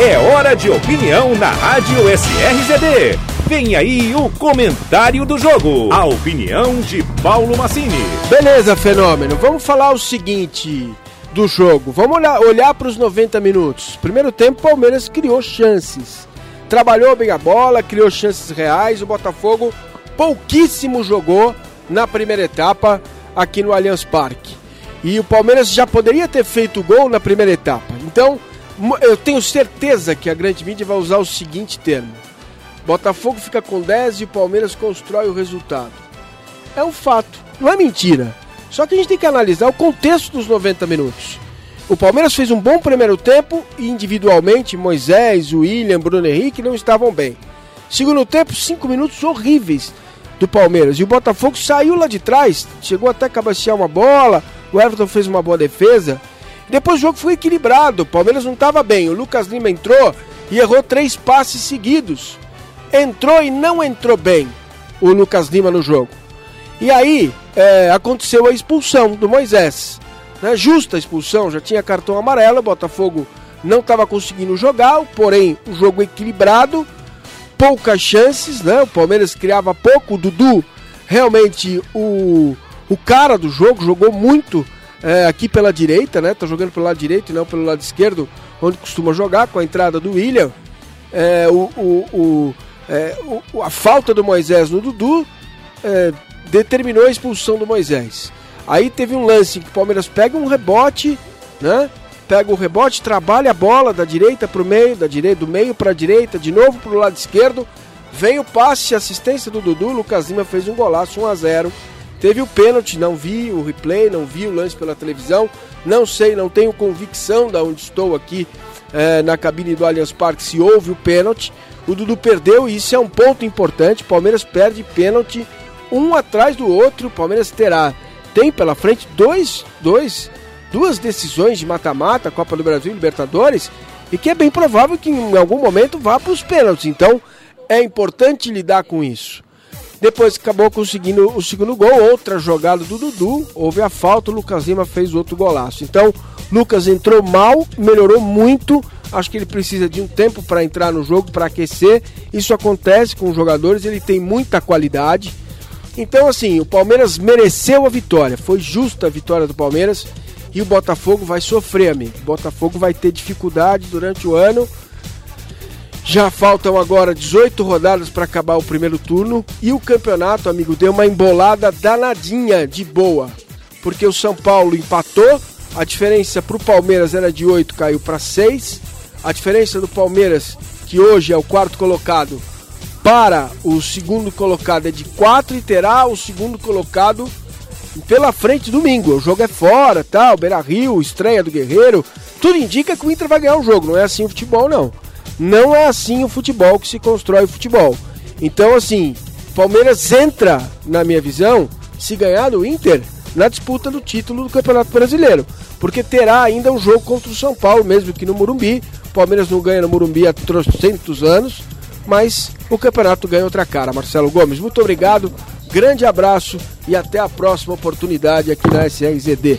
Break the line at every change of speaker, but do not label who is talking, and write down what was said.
É hora de opinião na Rádio SRZB. Vem aí o comentário do jogo. A opinião de Paulo Massini.
Beleza, fenômeno. Vamos falar o seguinte do jogo. Vamos olhar, olhar para os 90 minutos. Primeiro tempo, Palmeiras criou chances. Trabalhou bem a bola, criou chances reais. O Botafogo pouquíssimo jogou na primeira etapa aqui no Allianz Parque. E o Palmeiras já poderia ter feito gol na primeira etapa. Então, eu tenho certeza que a grande mídia vai usar o seguinte termo: Botafogo fica com 10 e o Palmeiras constrói o resultado. É um fato, não é mentira. Só que a gente tem que analisar o contexto dos 90 minutos. O Palmeiras fez um bom primeiro tempo e individualmente Moisés, William, Bruno Henrique não estavam bem. Segundo tempo, cinco minutos horríveis do Palmeiras. E o Botafogo saiu lá de trás, chegou até a cabecear uma bola, o Everton fez uma boa defesa. Depois o jogo foi equilibrado, o Palmeiras não estava bem. O Lucas Lima entrou e errou três passes seguidos. Entrou e não entrou bem o Lucas Lima no jogo. E aí é, aconteceu a expulsão do Moisés. Né? Justa expulsão, já tinha cartão amarelo, o Botafogo não estava conseguindo jogar, porém o jogo equilibrado, poucas chances, né? O Palmeiras criava pouco, o Dudu realmente o, o cara do jogo, jogou muito é, aqui pela direita, né? Tá jogando pelo lado direito e não pelo lado esquerdo, onde costuma jogar, com a entrada do William. É, o, o, o, é, o, a falta do Moisés no Dudu é, determinou a expulsão do Moisés. Aí teve um lance que o Palmeiras pega um rebote, né? Pega o rebote, trabalha a bola da direita para o meio, da direita do meio para a direita, de novo para o lado esquerdo. Vem o passe, assistência do Dudu, Lucas Lima fez um golaço 1 a 0. Teve o pênalti, não vi o replay, não vi o lance pela televisão, não sei, não tenho convicção da onde estou aqui é, na cabine do Allianz Parque se houve o pênalti. O Dudu perdeu e isso é um ponto importante. Palmeiras perde pênalti um atrás do outro. Palmeiras terá tem pela frente dois, dois, duas decisões de mata-mata, Copa do Brasil e Libertadores, e que é bem provável que em algum momento vá para os pênaltis. Então é importante lidar com isso. Depois acabou conseguindo o segundo gol, outra jogada do Dudu, houve a falta, o Lucas Lima fez outro golaço. Então, Lucas entrou mal, melhorou muito. Acho que ele precisa de um tempo para entrar no jogo, para aquecer. Isso acontece com os jogadores, ele tem muita qualidade. Então, assim, o Palmeiras mereceu a vitória. Foi justa a vitória do Palmeiras. E o Botafogo vai sofrer, amigo. O Botafogo vai ter dificuldade durante o ano. Já faltam agora 18 rodadas para acabar o primeiro turno. E o campeonato, amigo, deu uma embolada danadinha de boa. Porque o São Paulo empatou. A diferença para o Palmeiras era de 8, caiu para 6. A diferença do Palmeiras, que hoje é o quarto colocado, para o segundo colocado é de 4 e terá o segundo colocado pela frente domingo. O jogo é fora, tal, Beira Rio, estreia do Guerreiro. Tudo indica que o Inter vai ganhar o jogo. Não é assim o futebol, não. Não é assim o futebol que se constrói o futebol. Então, assim, Palmeiras entra, na minha visão, se ganhar do Inter, na disputa do título do Campeonato Brasileiro. Porque terá ainda um jogo contra o São Paulo, mesmo que no Morumbi. Palmeiras não ganha no Morumbi há trocentos anos mas o campeonato ganha outra cara. Marcelo Gomes, muito obrigado, grande abraço e até a próxima oportunidade aqui na SRZD.